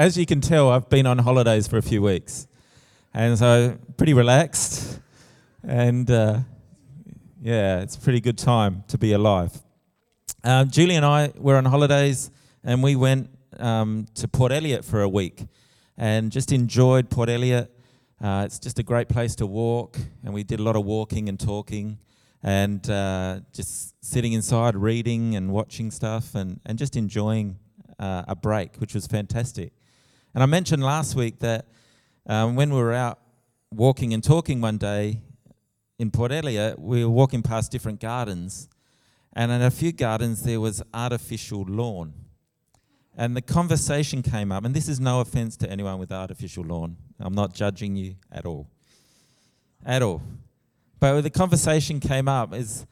as you can tell, I've been on holidays for a few weeks. And so, pretty relaxed. And uh, yeah, it's a pretty good time to be alive. Um, Julie and I were on holidays and we went um, to Port Elliot for a week and just enjoyed Port Elliot. Uh, it's just a great place to walk, and we did a lot of walking and talking and uh, just sitting inside reading and watching stuff and, and just enjoying uh, a break, which was fantastic. And I mentioned last week that um, when we were out walking and talking one day in Port Elliot, we were walking past different gardens. And in a few gardens, there was artificial lawn. And the conversation came up, and this is no offense to anyone with artificial lawn. I'm not judging you at all. At all. But the conversation came up is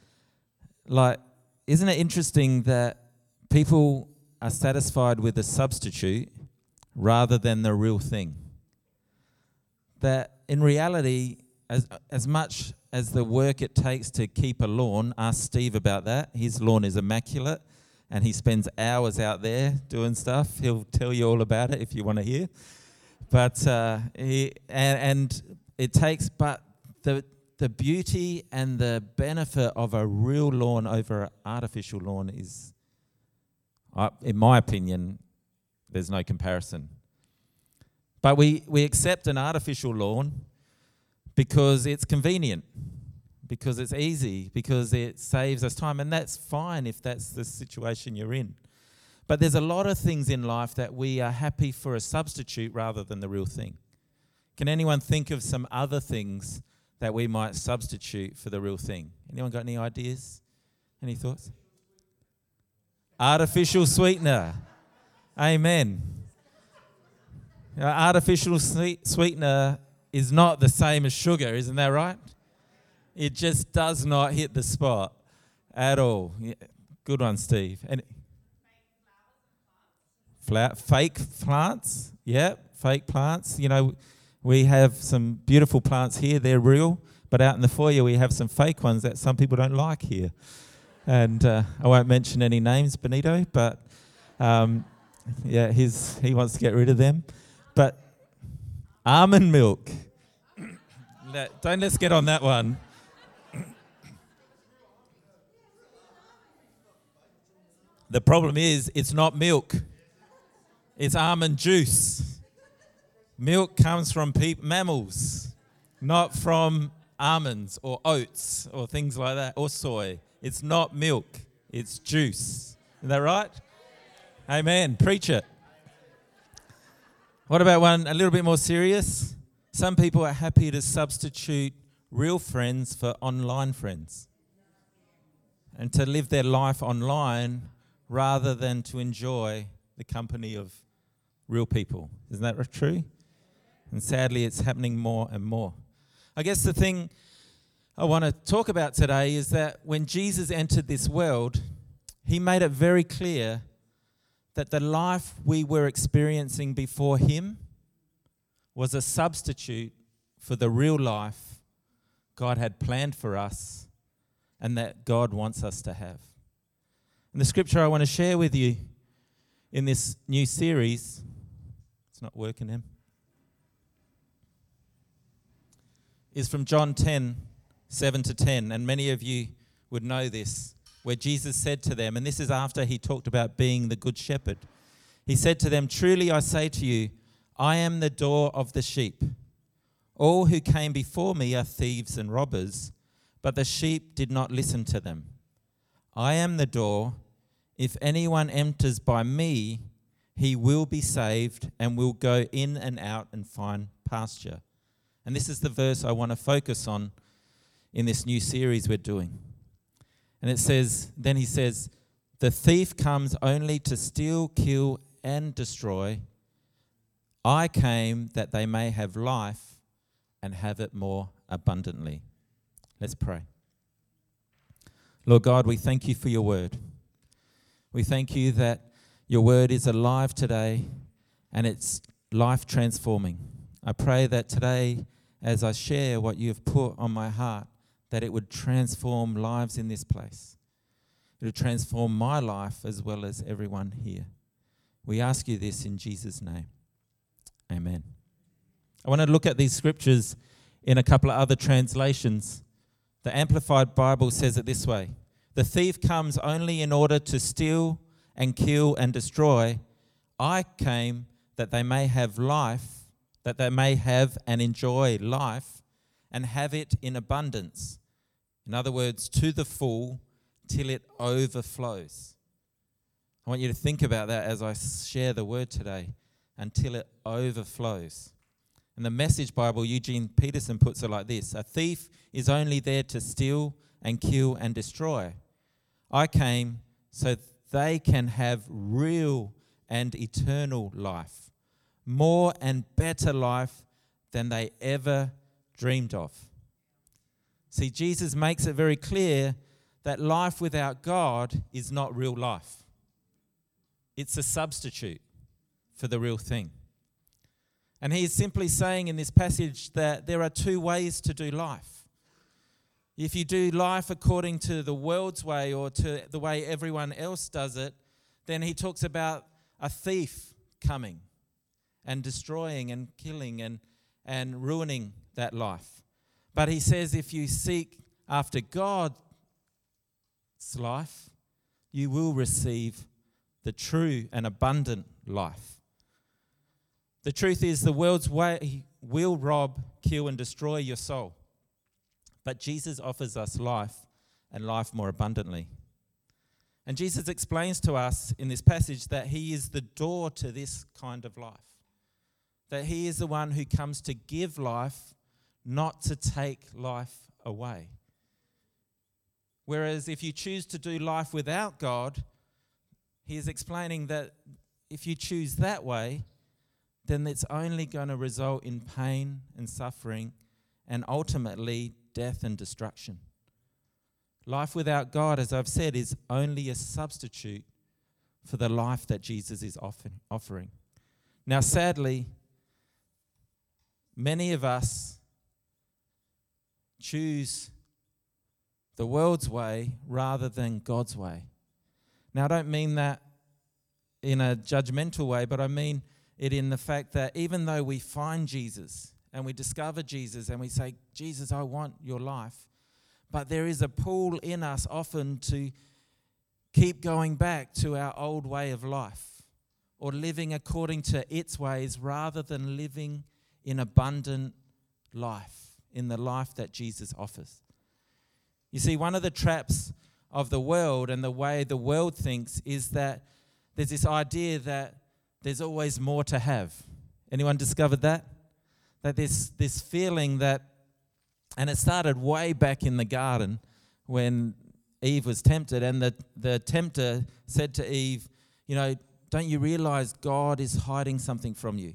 like, isn't it interesting that people are satisfied with a substitute rather than the real thing? That in reality, as, as much as the work it takes to keep a lawn, ask Steve about that. His lawn is immaculate and he spends hours out there doing stuff. He'll tell you all about it if you want to hear. But uh, he, and, and it takes, but the, the beauty and the benefit of a real lawn over an artificial lawn is, in my opinion, there's no comparison. But we, we accept an artificial lawn because it's convenient, because it's easy, because it saves us time. And that's fine if that's the situation you're in. But there's a lot of things in life that we are happy for a substitute rather than the real thing. Can anyone think of some other things that we might substitute for the real thing. Anyone got any ideas? Any thoughts? Artificial sweetener. Amen. artificial sweetener is not the same as sugar, isn't that right? It just does not hit the spot at all. Good one, Steve. And fake plants, yeah, fake plants. You know, we have some beautiful plants here, they're real, but out in the foyer we have some fake ones that some people don't like here. And uh, I won't mention any names, Benito, but um, yeah, his, he wants to get rid of them. But almond milk. don't let's get on that one. The problem is, it's not milk, it's almond juice. Milk comes from pe- mammals, not from almonds or oats or things like that, or soy. It's not milk, it's juice. Is that right? Amen. Preach it. What about one a little bit more serious? Some people are happy to substitute real friends for online friends and to live their life online rather than to enjoy the company of real people. Isn't that true? And sadly, it's happening more and more. I guess the thing I want to talk about today is that when Jesus entered this world, he made it very clear that the life we were experiencing before him was a substitute for the real life God had planned for us and that God wants us to have. And the scripture I want to share with you in this new series, it's not working, Em. is from John 10 7 to 10. And many of you would know this, where Jesus said to them, and this is after he talked about being the good shepherd. He said to them, Truly I say to you, I am the door of the sheep. All who came before me are thieves and robbers, but the sheep did not listen to them. I am the door. If anyone enters by me, he will be saved and will go in and out and find pasture. And this is the verse I want to focus on in this new series we're doing. And it says, then he says, The thief comes only to steal, kill, and destroy. I came that they may have life and have it more abundantly. Let's pray. Lord God, we thank you for your word. We thank you that your word is alive today and it's life transforming. I pray that today as I share what you have put on my heart, that it would transform lives in this place. It would transform my life as well as everyone here. We ask you this in Jesus' name. Amen. I want to look at these scriptures in a couple of other translations. The Amplified Bible says it this way The thief comes only in order to steal and kill and destroy. I came that they may have life, that they may have and enjoy life and have it in abundance. In other words, to the full till it overflows. I want you to think about that as I share the word today until it overflows. In the Message Bible, Eugene Peterson puts it like this A thief is only there to steal and kill and destroy. I came so they can have real and eternal life, more and better life than they ever dreamed of. See, Jesus makes it very clear that life without God is not real life, it's a substitute for the real thing. And he is simply saying in this passage that there are two ways to do life. If you do life according to the world's way or to the way everyone else does it, then he talks about a thief coming and destroying and killing and, and ruining that life. But he says if you seek after God's life, you will receive the true and abundant life. The truth is, the world's way will rob, kill, and destroy your soul. But Jesus offers us life and life more abundantly. And Jesus explains to us in this passage that He is the door to this kind of life, that He is the one who comes to give life, not to take life away. Whereas if you choose to do life without God, He is explaining that if you choose that way, then it's only going to result in pain and suffering and ultimately death and destruction. Life without God, as I've said, is only a substitute for the life that Jesus is offering. Now, sadly, many of us choose the world's way rather than God's way. Now, I don't mean that in a judgmental way, but I mean it in the fact that even though we find Jesus and we discover Jesus and we say, Jesus, I want your life, but there is a pull in us often to keep going back to our old way of life or living according to its ways rather than living in abundant life, in the life that Jesus offers. You see, one of the traps of the world and the way the world thinks is that there's this idea that there's always more to have. Anyone discovered that? That there's this feeling that and it started way back in the garden when Eve was tempted, and the, the tempter said to Eve, You know, don't you realize God is hiding something from you?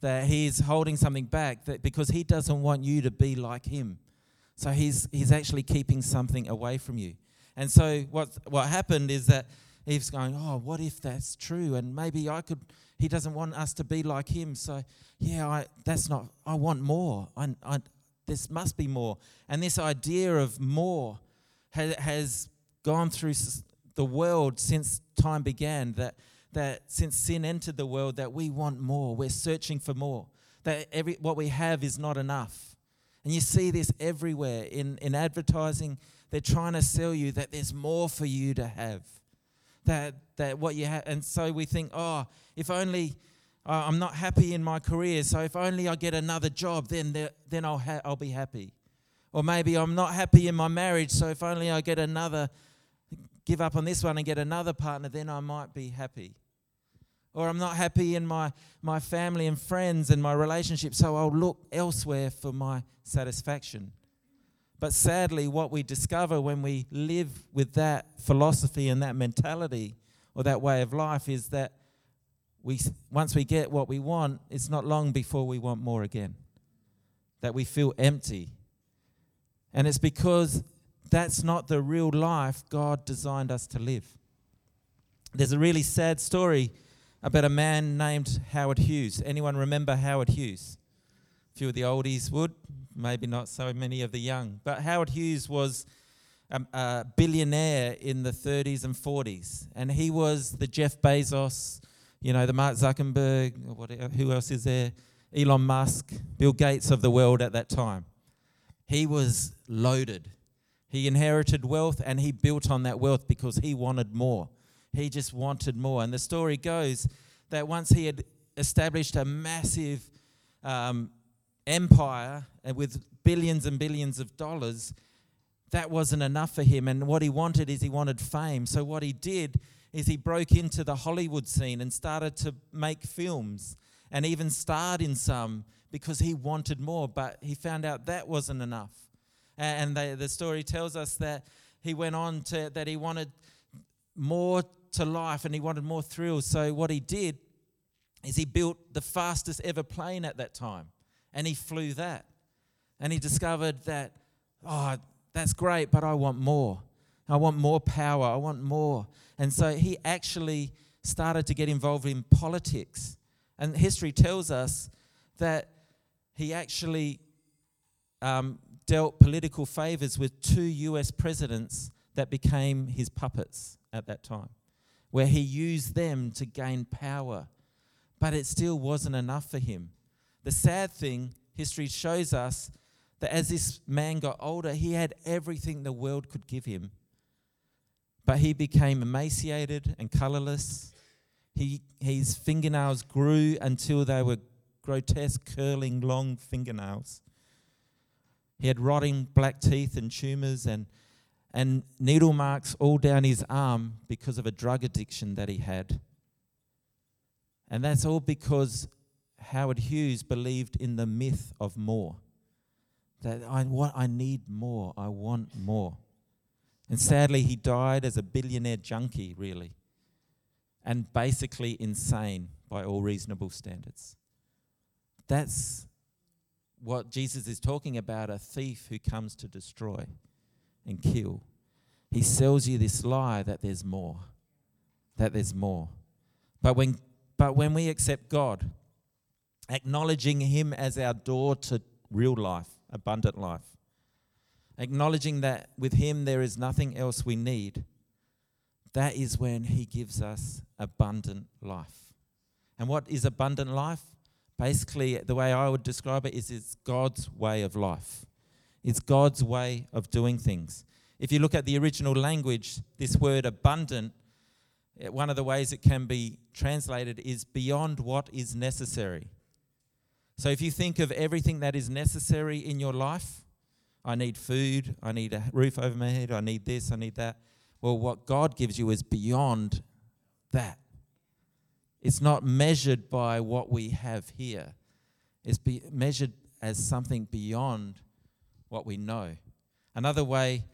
That He's holding something back that because He doesn't want you to be like Him. So He's, he's actually keeping something away from you. And so what, what happened is that Eve's going, Oh, what if that's true? And maybe I could, He doesn't want us to be like Him. So, yeah, I, that's not, I want more. I, I, this must be more. And this idea of more has, has gone through the world since time began, that, that since sin entered the world, that we want more. We're searching for more. That every, what we have is not enough. And you see this everywhere in, in advertising. They're trying to sell you that there's more for you to have. That, that what you have. And so we think, oh, if only I'm not happy in my career, so if only I get another job, then, then I'll, ha- I'll be happy. Or maybe I'm not happy in my marriage, so if only I get another, give up on this one and get another partner, then I might be happy. Or I'm not happy in my, my family and friends and my relationship, so I'll look elsewhere for my satisfaction. But sadly, what we discover when we live with that philosophy and that mentality or that way of life is that we, once we get what we want, it's not long before we want more again. That we feel empty. And it's because that's not the real life God designed us to live. There's a really sad story about a man named Howard Hughes. Anyone remember Howard Hughes? A few of the oldies would, maybe not so many of the young. But Howard Hughes was a, a billionaire in the 30s and 40s, and he was the Jeff Bezos you know, the Mark Zuckerberg, who else is there? Elon Musk, Bill Gates of the world at that time. He was loaded. He inherited wealth and he built on that wealth because he wanted more. He just wanted more. And the story goes that once he had established a massive um, empire with billions and billions of dollars, that wasn't enough for him. And what he wanted is he wanted fame. So what he did is he broke into the Hollywood scene and started to make films and even starred in some because he wanted more, but he found out that wasn't enough. And they, the story tells us that he went on to that he wanted more to life and he wanted more thrills. So what he did is he built the fastest ever plane at that time and he flew that. And he discovered that, oh, that's great, but I want more. I want more power. I want more. And so he actually started to get involved in politics. And history tells us that he actually um, dealt political favors with two US presidents that became his puppets at that time, where he used them to gain power. But it still wasn't enough for him. The sad thing, history shows us that as this man got older, he had everything the world could give him. But he became emaciated and colorless. He, his fingernails grew until they were grotesque, curling, long fingernails. He had rotting black teeth and tumors and, and needle marks all down his arm because of a drug addiction that he had. And that's all because Howard Hughes believed in the myth of more. That I want, I need more, I want more. And sadly, he died as a billionaire junkie, really, and basically insane by all reasonable standards. That's what Jesus is talking about a thief who comes to destroy and kill. He sells you this lie that there's more, that there's more. But when, but when we accept God, acknowledging Him as our door to real life, abundant life, acknowledging that with Him there is nothing else we need, that is when He gives us abundant life. And what is abundant life? Basically, the way I would describe it is it's God's way of life. It's God's way of doing things. If you look at the original language, this word abundant, eh, one of the ways it can be translated is beyond what is necessary. So if you think of everything that is necessary in your life, I need food, I need a roof over my head, I need this, I need that. Well, what God gives you is beyond that. It's not measured by what we have here, it's be measured as something beyond what we know. Another way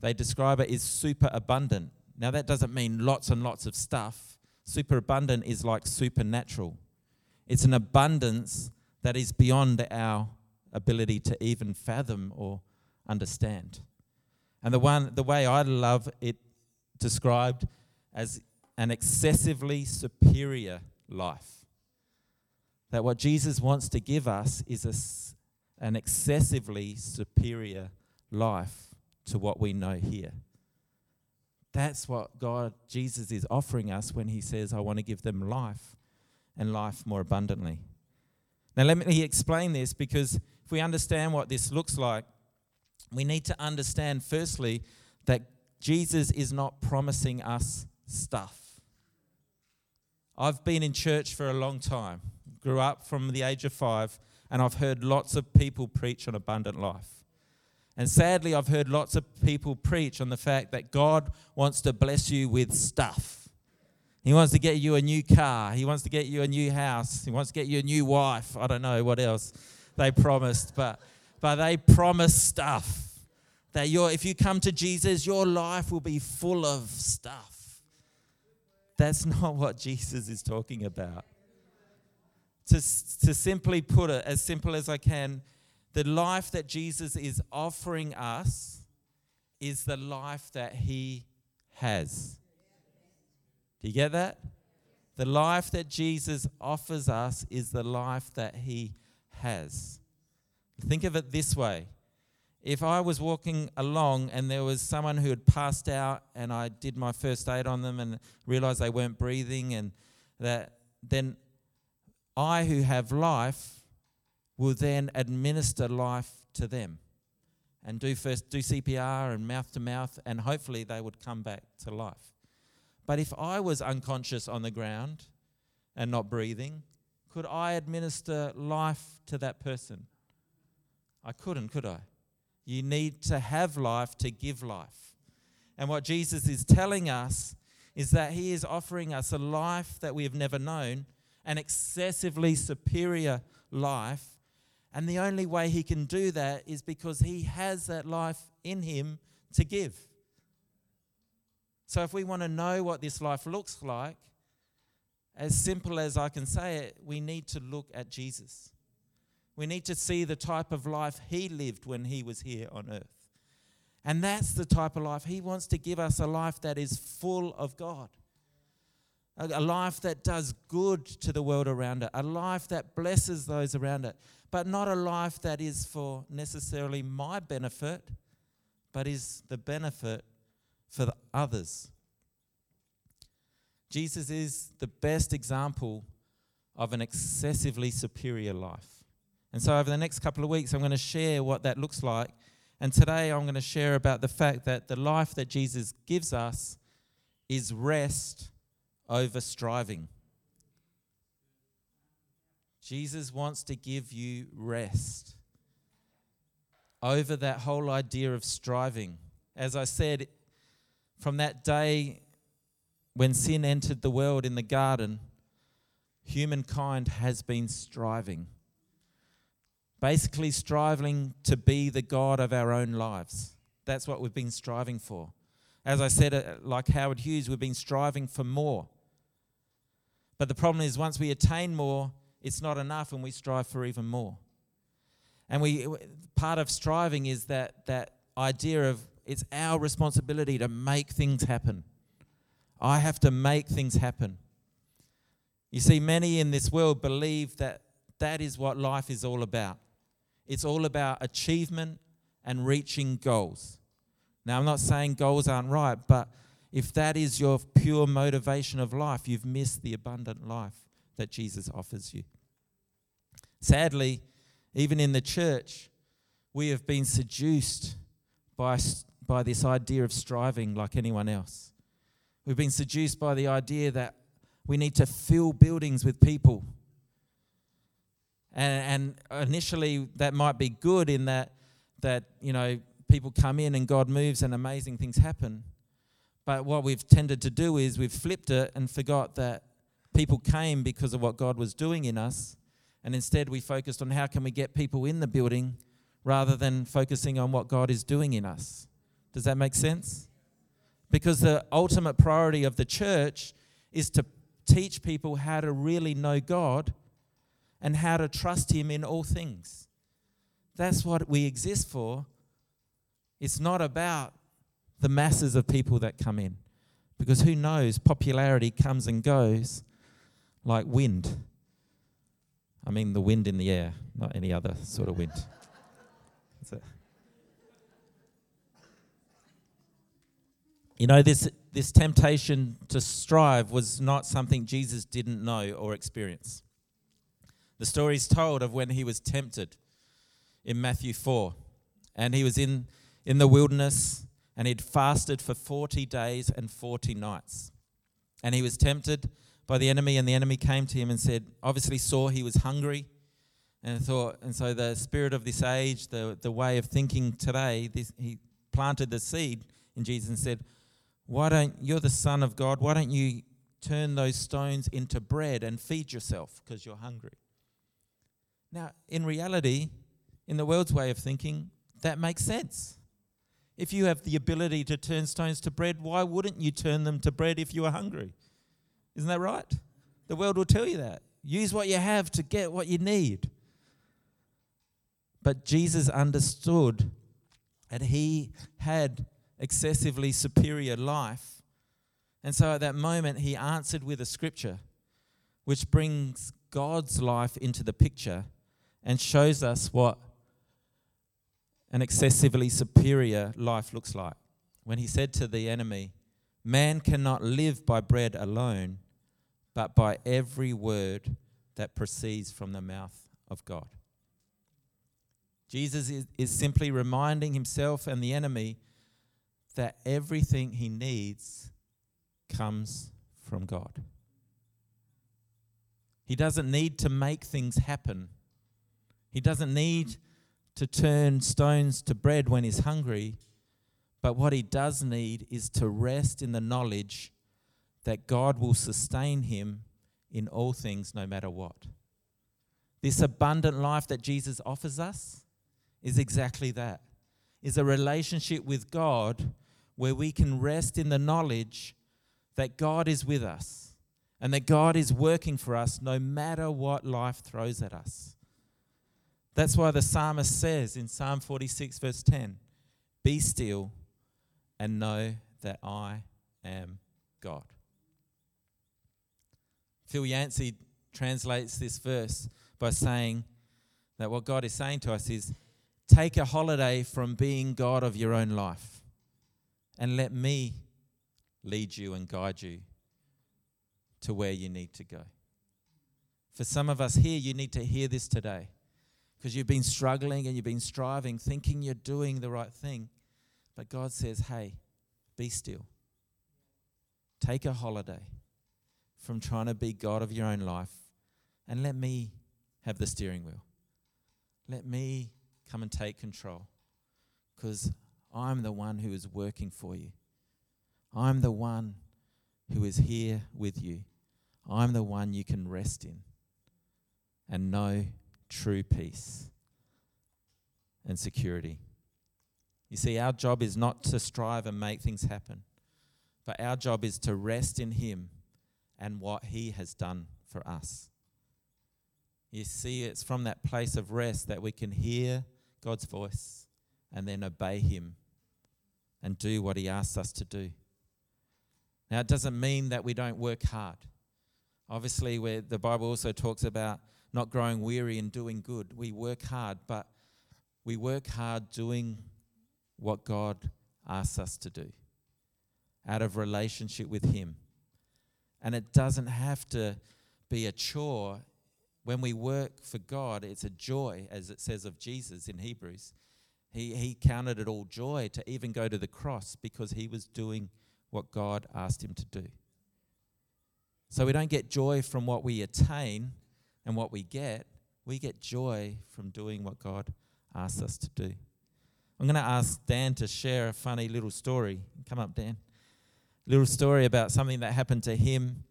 they describe it is super abundant. Now, that doesn't mean lots and lots of stuff. Super abundant is like supernatural, it's an abundance that is beyond our ability to even fathom or understand. And the one the way I love it described as an excessively superior life. That what Jesus wants to give us is a, an excessively superior life to what we know here. That's what God, Jesus, is offering us when He says, I want to give them life and life more abundantly. Now, let me explain this because if we understand what this looks like, we need to understand, firstly, that Jesus is not promising us stuff. I've been in church for a long time, grew up from the age of five, and I've heard lots of people preach on abundant life. And sadly, I've heard lots of people preach on the fact that God wants to bless you with stuff. He wants to get you a new car. He wants to get you a new house. He wants to get you a new wife. I don't know what else they promised, but, but they promise stuff. That your, if you come to Jesus, your life will be full of stuff. That's not what Jesus is talking about. To, to simply put it as simple as I can, the life that Jesus is offering us is the life that he has. Do you get that? The life that Jesus offers us is the life that he has. Think of it this way. If I was walking along and there was someone who had passed out and I did my first aid on them and realized they weren't breathing and that then I who have life will then administer life to them and do first do CPR and mouth to mouth and hopefully they would come back to life. But if I was unconscious on the ground and not breathing, could I administer life to that person? I couldn't, could I? You need to have life to give life. And what Jesus is telling us is that he is offering us a life that we have never known, an excessively superior life. And the only way he can do that is because he has that life in him to give. So if we want to know what this life looks like, as simple as I can say it, we need to look at Jesus. We need to see the type of life he lived when he was here on earth. And that's the type of life he wants to give us a life that is full of God. A life that does good to the world around it, a life that blesses those around it, but not a life that is for necessarily my benefit, but is the benefit for the others. Jesus is the best example of an excessively superior life. And so, over the next couple of weeks, I'm going to share what that looks like and today I'm going to share about the fact that the life that Jesus gives us is rest over striving. Jesus wants to give you rest over that whole idea of striving. As I said, from that day when sin entered the world in the garden, humankind has been striving basically striving to be the God of our own lives. That's what we've been striving for. As I said, uh, like Howard Hughes, we've been striving for more. But the problem is, once we attain more, it's not enough, and we strive for even more. And we part of striving is that that idea of it's our responsibility to make things happen. I have to make things happen. You see, many in this world believe that that is what life is all about. It's all about achievement and reaching goals. Now, I'm not saying goals aren't right, but if that is your pure motivation of life, you've missed the abundant life that Jesus offers you. Sadly, even in the church, we have been seduced by, by this idea of striving like anyone else. We've been seduced by the idea that we need to fill buildings with people and, and initially, that might be good in that, that, you know, people come in and God moves and amazing things happen. But what we've tended to do is we've flipped it and forgot that people came because of what God was doing in us. And instead, we focused on how can we get people in the building rather than focusing on what God is doing in us. Does that make sense? Because the ultimate priority of the church is to teach people how to really know God and how to trust Him in all things. That's what we exist for. It's not about the masses of people that come in. Because who knows, popularity comes and goes like wind. I mean, the wind in the air, not any other sort of wind. You know, this, this temptation to strive was not something Jesus didn't know or experience. The story is told of when he was tempted in Matthew 4. And he was in, in the wilderness and he'd fasted for 40 days and 40 nights. And he was tempted by the enemy, and the enemy came to him and said, obviously saw he was hungry. And thought, and so the spirit of this age, the, the way of thinking today, this, he planted the seed in Jesus and said, Why don't you're the Son of God, why don't you turn those stones into bread and feed yourself because you're hungry? Now, in reality, in the world's way of thinking, that makes sense. If you have the ability to turn stones to bread, why wouldn't you turn them to bread if you were hungry? Isn't that right? The world will tell you that. Use what you have to get what you need. But Jesus understood that he had excessively superior life. And so at that moment, he answered with a scripture which brings God's life into the picture and shows us what an excessively superior life looks like. When he said to the enemy, Man cannot live by bread alone, but by every word that proceeds from the mouth of God. Jesus is, is simply reminding himself and the enemy that everything he needs comes from God. He doesn't need to make things happen. He doesn't need to turn stones to bread when he's hungry. But what he does need is to rest in the knowledge that God will sustain him in all things, no matter what. This abundant life that Jesus offers us is exactly that is a relationship with God where we can rest in the knowledge that God is with us and that God is working for us no matter what life throws at us. That's why the psalmist says in Psalm 46, verse 10 Be still and know that I am God. Phil Yancey translates this verse by saying that what God is saying to us is take a holiday from being God of your own life and let me lead you and guide you to where you need to go. For some of us here, you need to hear this today because you've been struggling and you've been striving, thinking you're doing the right thing. But God says, hey, be still. Take a holiday from trying to be God of your own life and let me have the steering wheel. Let me come and take control because I'm the one who is working for you. I'm the one who is here with you. I'm the one you can rest in and know true peace and security. You see, our job is not to strive and make things happen, but our job is to rest in Him and what He has done for us. You see, it's from that place of rest that we can hear God's voice and then obey Him and do what He asks us to do. Now, it doesn't mean that we don't work hard. Obviously, where the Bible also talks about not growing weary and doing good. We work hard, but we work hard doing what God asks us to do out of relationship with Him. And it doesn't have to be a chore. When we work for God, it's a joy, as it says of Jesus in Hebrews. He, he counted it all joy to even go to the cross because he was doing what God asked him to do. So we don't get joy from what we attain and what we get. We get joy from doing what God asks us to do. I'm going to ask Dan to share a funny little story. Come up, Dan. Little story about something that happened to him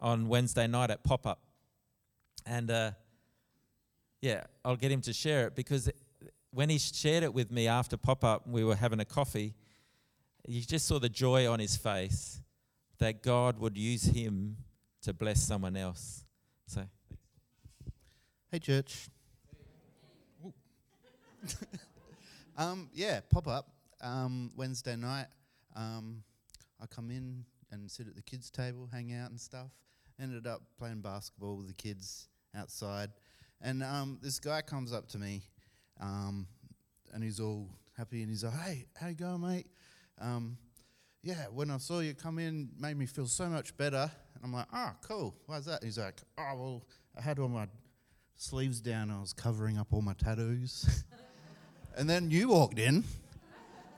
on Wednesday night at Pop Up. And uh, yeah, I'll get him to share it because when he shared it with me after Pop Up, we were having a coffee. You just saw the joy on his face that God would use him to bless someone else. So, hey, church. um, yeah, pop up um, Wednesday night. Um, I come in and sit at the kids' table, hang out and stuff. Ended up playing basketball with the kids outside, and um, this guy comes up to me, um, and he's all happy, and he's like, "Hey, how you going, mate?" Um, yeah, when I saw you come in, made me feel so much better. And I'm like, oh, cool. Why's that? he's like, oh, well, I had all my sleeves down. I was covering up all my tattoos. and then you walked in.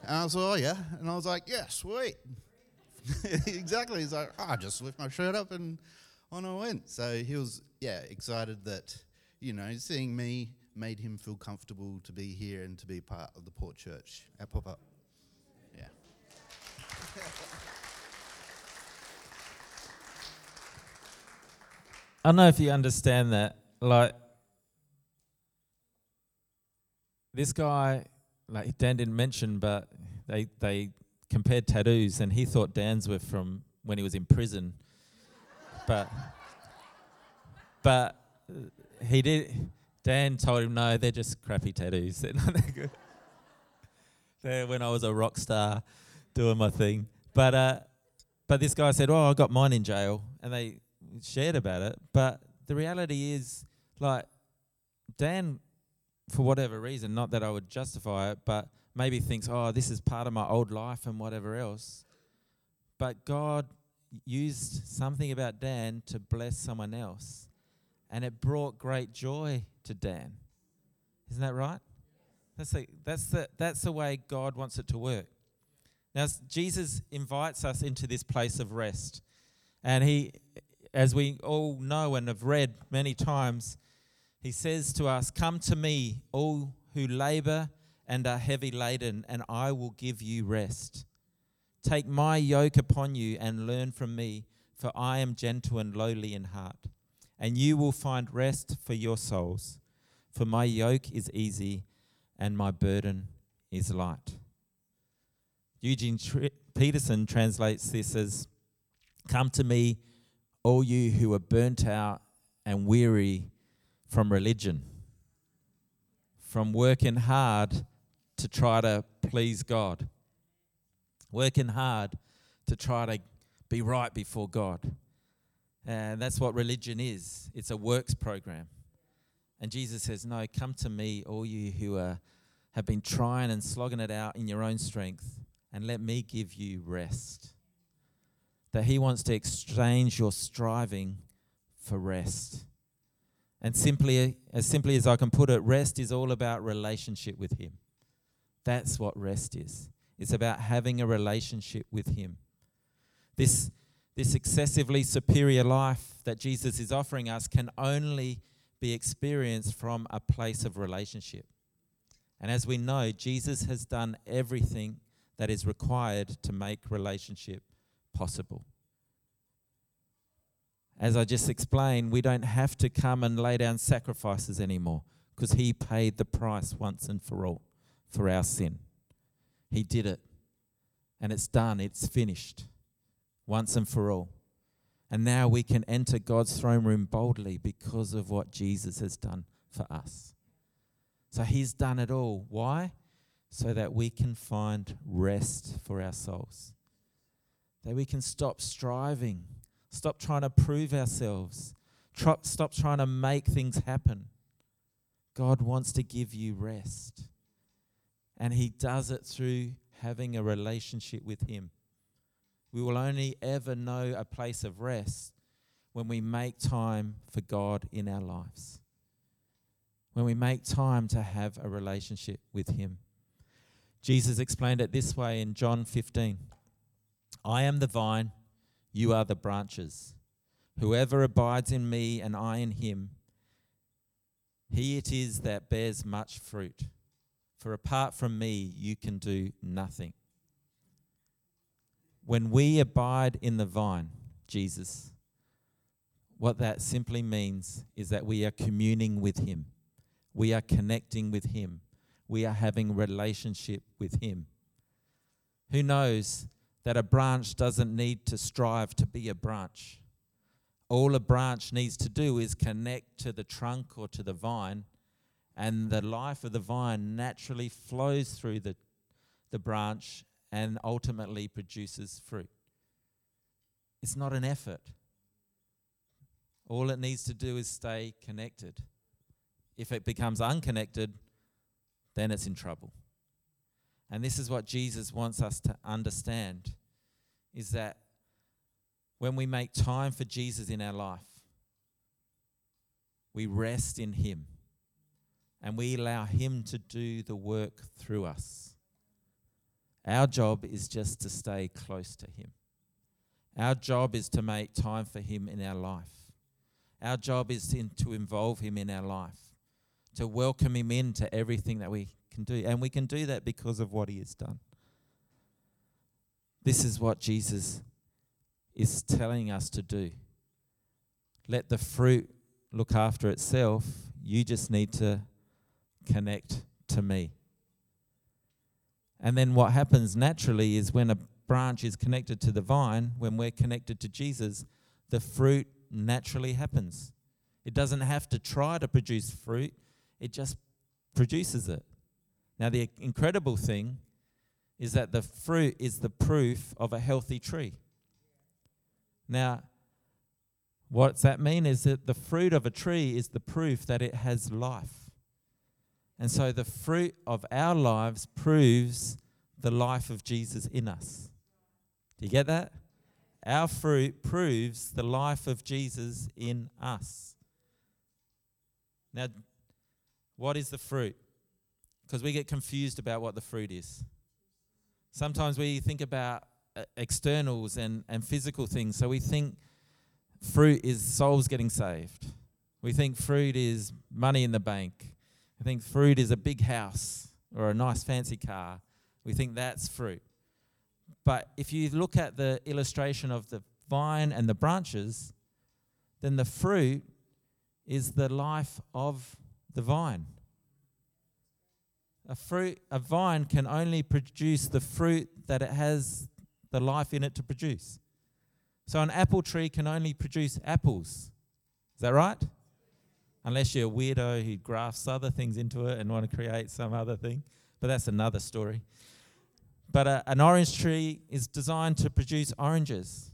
And I was like, oh, yeah. And I was like, yeah, sweet. exactly. He's like, oh, I just lift my shirt up and on I went. So he was, yeah, excited that, you know, seeing me made him feel comfortable to be here and to be part of the Port Church at Pop Up. Yeah. I don't know if you understand that. Like, this guy, like Dan didn't mention, but they they compared tattoos, and he thought Dan's were from when he was in prison. but but he did. Dan told him no, they're just crappy tattoos. They're not that good. they're when I was a rock star, doing my thing. But uh, but this guy said, "Oh, I got mine in jail," and they shared about it. But the reality is, like, Dan, for whatever reason, not that I would justify it, but maybe thinks, oh, this is part of my old life and whatever else. But God used something about Dan to bless someone else, and it brought great joy to Dan. Isn't that right? That's the, that's the, that's the way God wants it to work. Now, Jesus invites us into this place of rest. And he, as we all know and have read many times, he says to us, Come to me, all who labor and are heavy laden, and I will give you rest. Take my yoke upon you and learn from me, for I am gentle and lowly in heart, and you will find rest for your souls. For my yoke is easy and my burden is light. Eugene Peterson translates this as Come to me, all you who are burnt out and weary from religion, from working hard to try to please God, working hard to try to be right before God. And that's what religion is it's a works program. And Jesus says, No, come to me, all you who are, have been trying and slogging it out in your own strength, and let me give you rest. That He wants to exchange your striving for rest. And simply, as simply as I can put it, rest is all about relationship with Him. That's what rest is. It's about having a relationship with Him. This, this excessively superior life that Jesus is offering us can only be experienced from a place of relationship. And as we know, Jesus has done everything that is required to make relationship possible. As I just explained, we don't have to come and lay down sacrifices anymore because He paid the price once and for all for our sin. He did it. And it's done, it's finished once and for all. And now we can enter God's throne room boldly because of what Jesus has done for us. So he's done it all. Why? So that we can find rest for our souls. That we can stop striving, stop trying to prove ourselves, stop trying to make things happen. God wants to give you rest. And he does it through having a relationship with him. We will only ever know a place of rest when we make time for God in our lives. When we make time to have a relationship with Him. Jesus explained it this way in John 15 I am the vine, you are the branches. Whoever abides in me and I in him, he it is that bears much fruit. For apart from me, you can do nothing. When we abide in the vine, Jesus, what that simply means is that we are communing with Him. We are connecting with Him. We are having relationship with Him. Who knows that a branch doesn't need to strive to be a branch? All a branch needs to do is connect to the trunk or to the vine, and the life of the vine naturally flows through the, the branch and ultimately produces fruit. It's not an effort. All it needs to do is stay connected. If it becomes unconnected, then it's in trouble. And this is what Jesus wants us to understand is that when we make time for Jesus in our life, we rest in him and we allow him to do the work through us. Our job is just to stay close to Him. Our job is to make time for Him in our life. Our job is to, involve Him in our life, to welcome Him into everything that we can do. And we can do that because of what He has done. This is what Jesus is telling us to do. Let the fruit look after itself. You just need to connect to me. And then what happens naturally is when a branch is connected to the vine, when we're connected to Jesus, the fruit naturally happens. It doesn't have to try to produce fruit, it just produces it. Now, the incredible thing is that the fruit is the proof of a healthy tree. Now, what's that mean is that the fruit of a tree is the proof that it has life. And so the fruit of our lives proves the life of Jesus in us. Do you get that? our fruit proves the life of Jesus in us. Now, what is the fruit? Because we get confused about what the fruit is. Sometimes we think about uh, externals and, and physical things. So we think fruit is souls getting saved. We think fruit is money in the bank. I think fruit is a big house or a nice fancy car. We think that's fruit. But if you look at the illustration of the vine and the branches, then the fruit is the life of the vine. A fruit a vine can only produce the fruit that it has the life in it to produce. So an apple tree can only produce apples. Is that right? Unless you're a weirdo who grafts other things into it and want to create some other thing. But that's another story. But a, an orange tree is designed to produce oranges.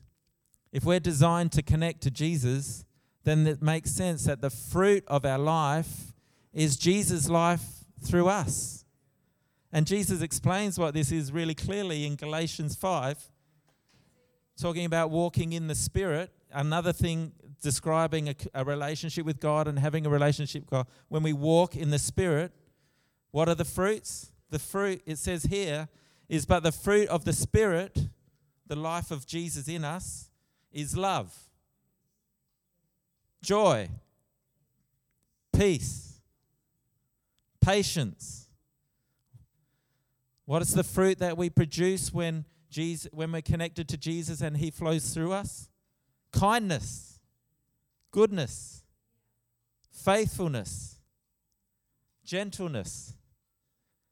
If we're designed to connect to Jesus, then it makes sense that the fruit of our life is Jesus' life through us. And Jesus explains what this is really clearly in Galatians 5, talking about walking in the Spirit. Another thing describing a, a, relationship with God and having a relationship with God. When we walk in the Spirit, what are the fruits? The fruit, it says here, is but the fruit of the Spirit, the life of Jesus in us, is love, joy, peace, patience. What is the fruit that we produce when, Jesus, when we're connected to Jesus and He flows through us? Kindness, goodness, faithfulness, gentleness,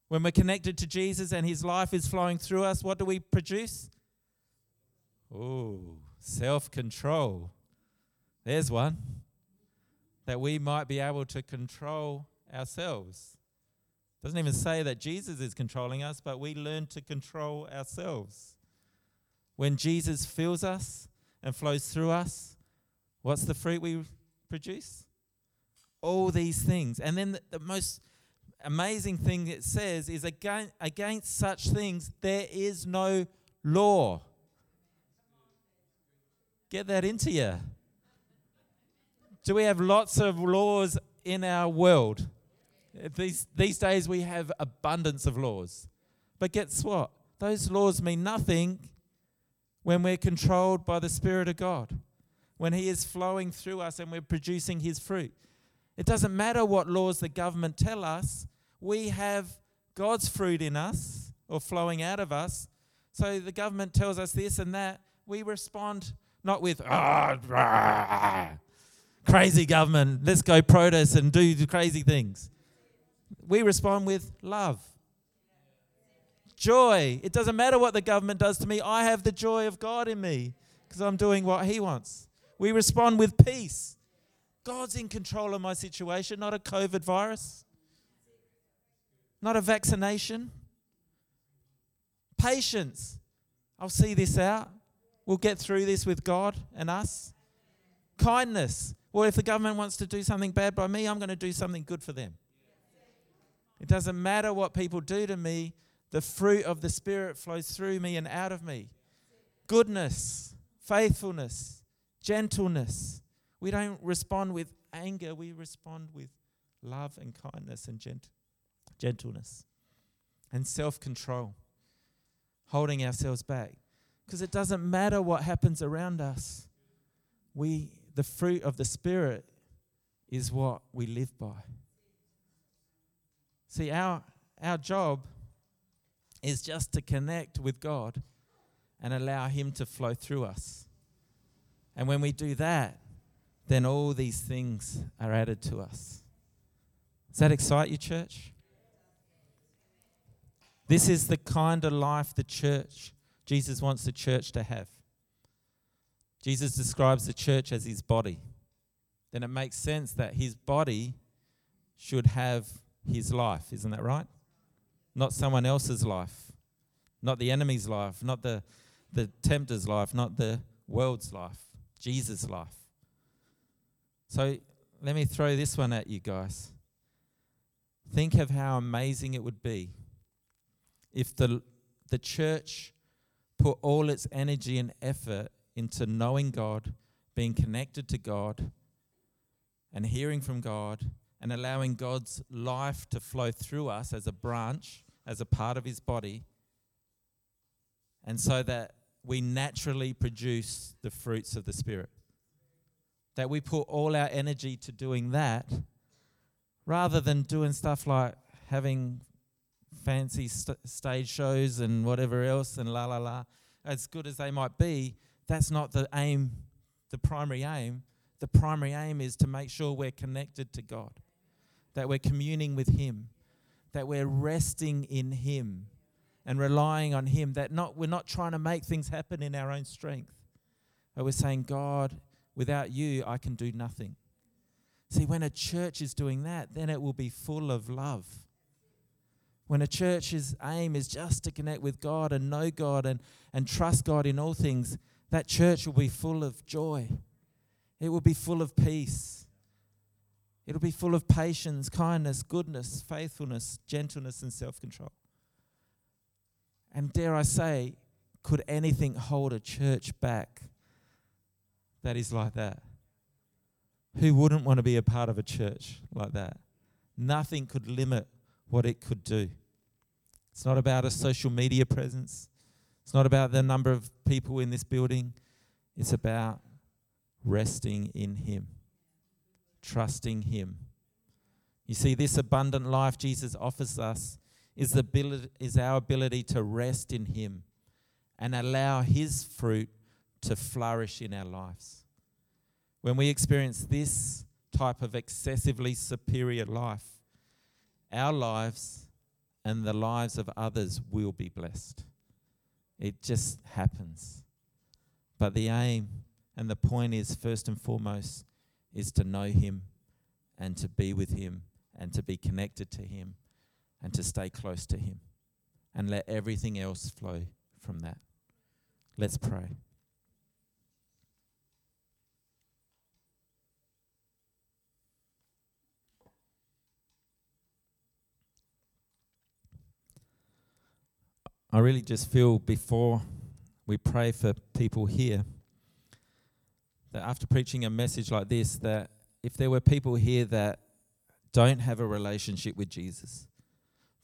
when we're connected to Jesus and his life is flowing through us, what do we produce? Oh, self control. There's one. That we might be able to control ourselves. Doesn't even say that Jesus is controlling us, but we learn to control ourselves. When Jesus fills us and flows through us, what's the fruit we produce? All these things. And then the, the most amazing thing it says is against, against such things there is no law. Get that into you. Do we have lots of laws in our world? These, these days we have abundance of laws. But guess what? Those laws mean nothing when we're controlled by the Spirit of God, when He is flowing through us and we're producing His fruit. It doesn't matter what laws the government tell us, we have God's fruit in us or flowing out of us. So the government tells us this and that. We respond not with, ah, rah, crazy government, let's go protest and do crazy things. We respond with love. Joy. It doesn't matter what the government does to me, I have the joy of God in me because I'm doing what He wants. We respond with peace. God's in control of my situation, not a COVID virus not a vaccination. Patience. I'll see this out. We'll get through this with God and us. Kindness. Well, if the government wants to do something bad by me, I'm going to do something good for them. It doesn't matter what people do to me, the fruit of the Spirit flows through me and out of me. Goodness, faithfulness, gentleness. We don't respond with anger, we respond with love and kindness and gentleness gentleness, and self control, holding ourselves back. Because it doesn't matter what happens around us, we, the fruit of the Spirit is what we live by. See, our, our job is just to connect with God and allow Him to flow through us. And when we do that, then all these things are added to us. Does that excite you, church? This is the kind of life the church, Jesus wants the church to have. Jesus describes the church as his body. Then it makes sense that his body should have his life, isn't that right? Not someone else's life, not the enemy's life, not the, the tempter's life, not the world's life, Jesus' life. So let me throw this one at you guys. Think of how amazing it would be if the, the church put all its energy and effort into knowing God, being connected to God, and hearing from God, and allowing God's life to flow through us as a branch, as a part of His body, and so that we naturally produce the fruits of the Spirit. That we put all our energy to doing that rather than doing stuff like having fancy st- stage shows and whatever else and la la la. As good as they might be, that's not the aim, the primary aim. The primary aim is to make sure we're connected to God, that we're communing with Him, that we're resting in Him and relying on Him, that not, we're not trying to make things happen in our own strength, but we're saying, God, without you, I can do nothing. See, when a church is doing that, then it will be full of love. When a church's aim is just to connect with God and know God and, and trust God in all things, that church will be full of joy. It will be full of peace. It'll be full of patience, kindness, goodness, faithfulness, gentleness, and self control. And dare I say, could anything hold a church back that is like that? Who wouldn't want to be a part of a church like that? Nothing could limit what it could do. It's not about a social media presence. It's not about the number of people in this building. It's about resting in Him, trusting Him. You see, this abundant life Jesus offers us is, the ability, is our ability to rest in Him and allow His fruit to flourish in our lives. When we experience this type of excessively superior life, our lives and the lives of others will be blessed. It just happens. But the aim and the point is, first and foremost, is to know Him and to be with Him and to be connected to Him and to stay close to Him and let everything else flow from that. Let's pray. I really just feel before we pray for people here that after preaching a message like this that if there were people here that don't have a relationship with Jesus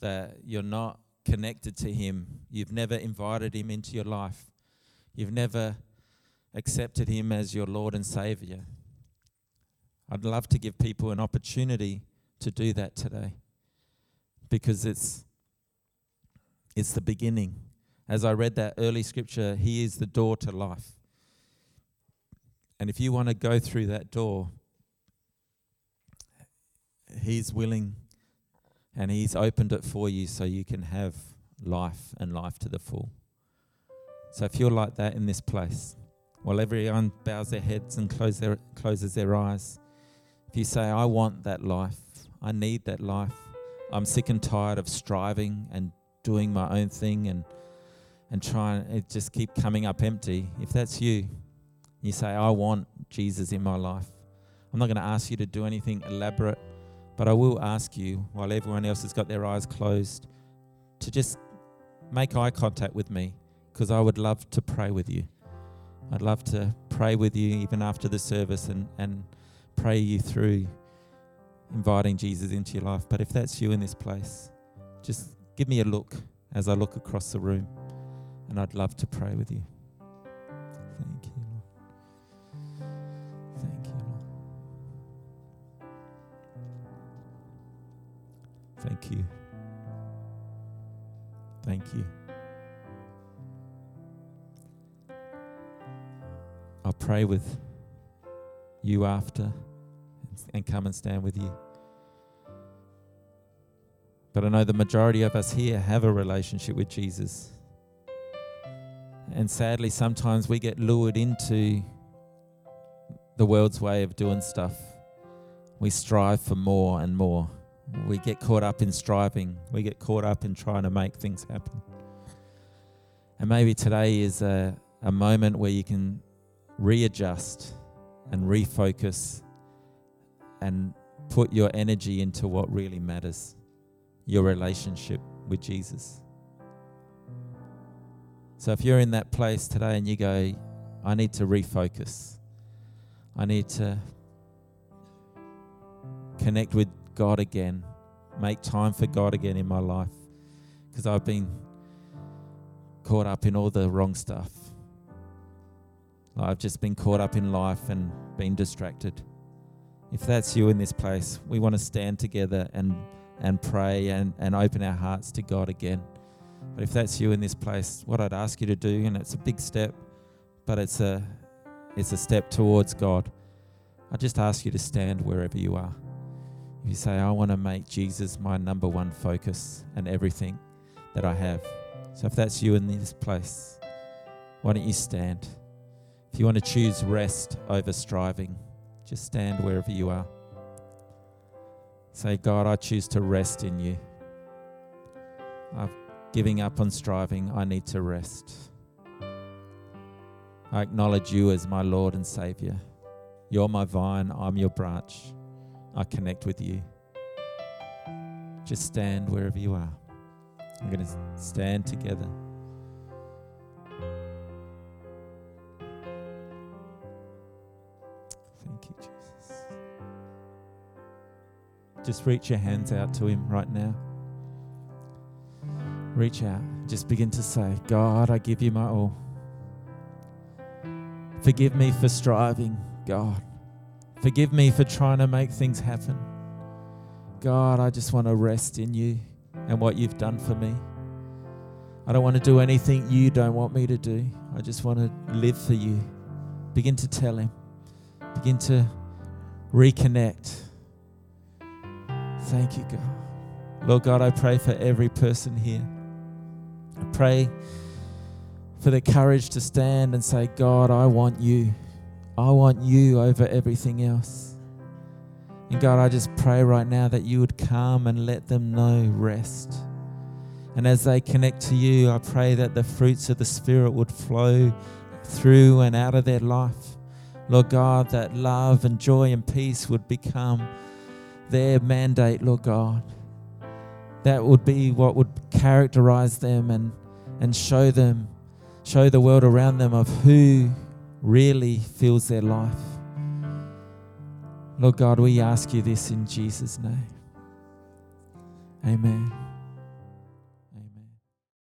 that you're not connected to Him, you've never invited Him into your life, you've never accepted Him as your Lord and Savior. I'd love to give people an opportunity to do that today because it's it's the beginning. As I read that early scripture, He is the door to life. And if you want to go through that door, He's willing and He's opened it for you so you can have life and life to the full. So if you're like that in this place, while everyone bows their heads and close their, closes their eyes, if you say, I want that life, I need that life, I'm sick and tired of striving and doing my own thing and and trying it just keep coming up empty. If that's you, you say, I want Jesus in my life. I'm not going to ask you to do anything elaborate. But I will ask you, while everyone else has got their eyes closed, to just make eye contact with me because I would love to pray with you. I'd love to pray with you even after the service and, and pray you through inviting Jesus into your life. But if that's you in this place, just give me a look as I look across the room, and I'd love to pray with you. Thank you. Thank you. Thank you. I'll pray with you after and come and stand with you. But I know the majority of us here have a relationship with Jesus. And sadly, sometimes we get lured into the world's way of doing stuff. We strive for more and more we get caught up in striving, we get caught up in trying to make things happen. And maybe today is a, a moment where you can readjust and refocus and put your energy into what really matters your relationship with Jesus. So if you're in that place today and you go, I need to refocus. I need to connect with God again, make time for God again in my life because I've been caught up in all the wrong stuff. I've just been caught up in life and been distracted. If that's you in this place, we want to stand together and, and pray and, and open our hearts to God again. But if that's you in this place, what I'd ask you to do, and it's a big step, but it's a it's a step towards God. I just ask you to stand wherever you are. If you say, I want to make Jesus my number one focus and everything that I have. So if that's you in this place, why don't you stand? If you want to choose rest over striving, just stand wherever you are. Say, God, I choose to rest in you. I'm giving up on striving. I need to rest. I acknowledge you as my Lord and Savior. You're my vine, I'm your branch. I connect with you. Just stand wherever you are. I'm going to stand together. Thank you, Jesus. Just reach your hands out to Him right now. Reach out. Just begin to say, God, I give you my all. Forgive me for striving, God. Forgive me for trying to make things happen. God, I just want to rest in you and what you've done for me. I don't want to do anything you don't want me to do. I just want to live for you. Begin to tell Him. Begin to reconnect. Thank you, God. Lord God, I pray for every person here. I pray for the courage to stand and say, God, I want you. I want you over everything else. And God, I just pray right now that you would come and let them know rest. And as they connect to you, I pray that the fruits of the Spirit would flow through and out of their life. Lord God, that love and joy and peace would become their mandate, Lord God. That would be what would characterize them and, and show them show the world around them of who really fills their life. Lord God, we ask you this in Jesus' name. Amen.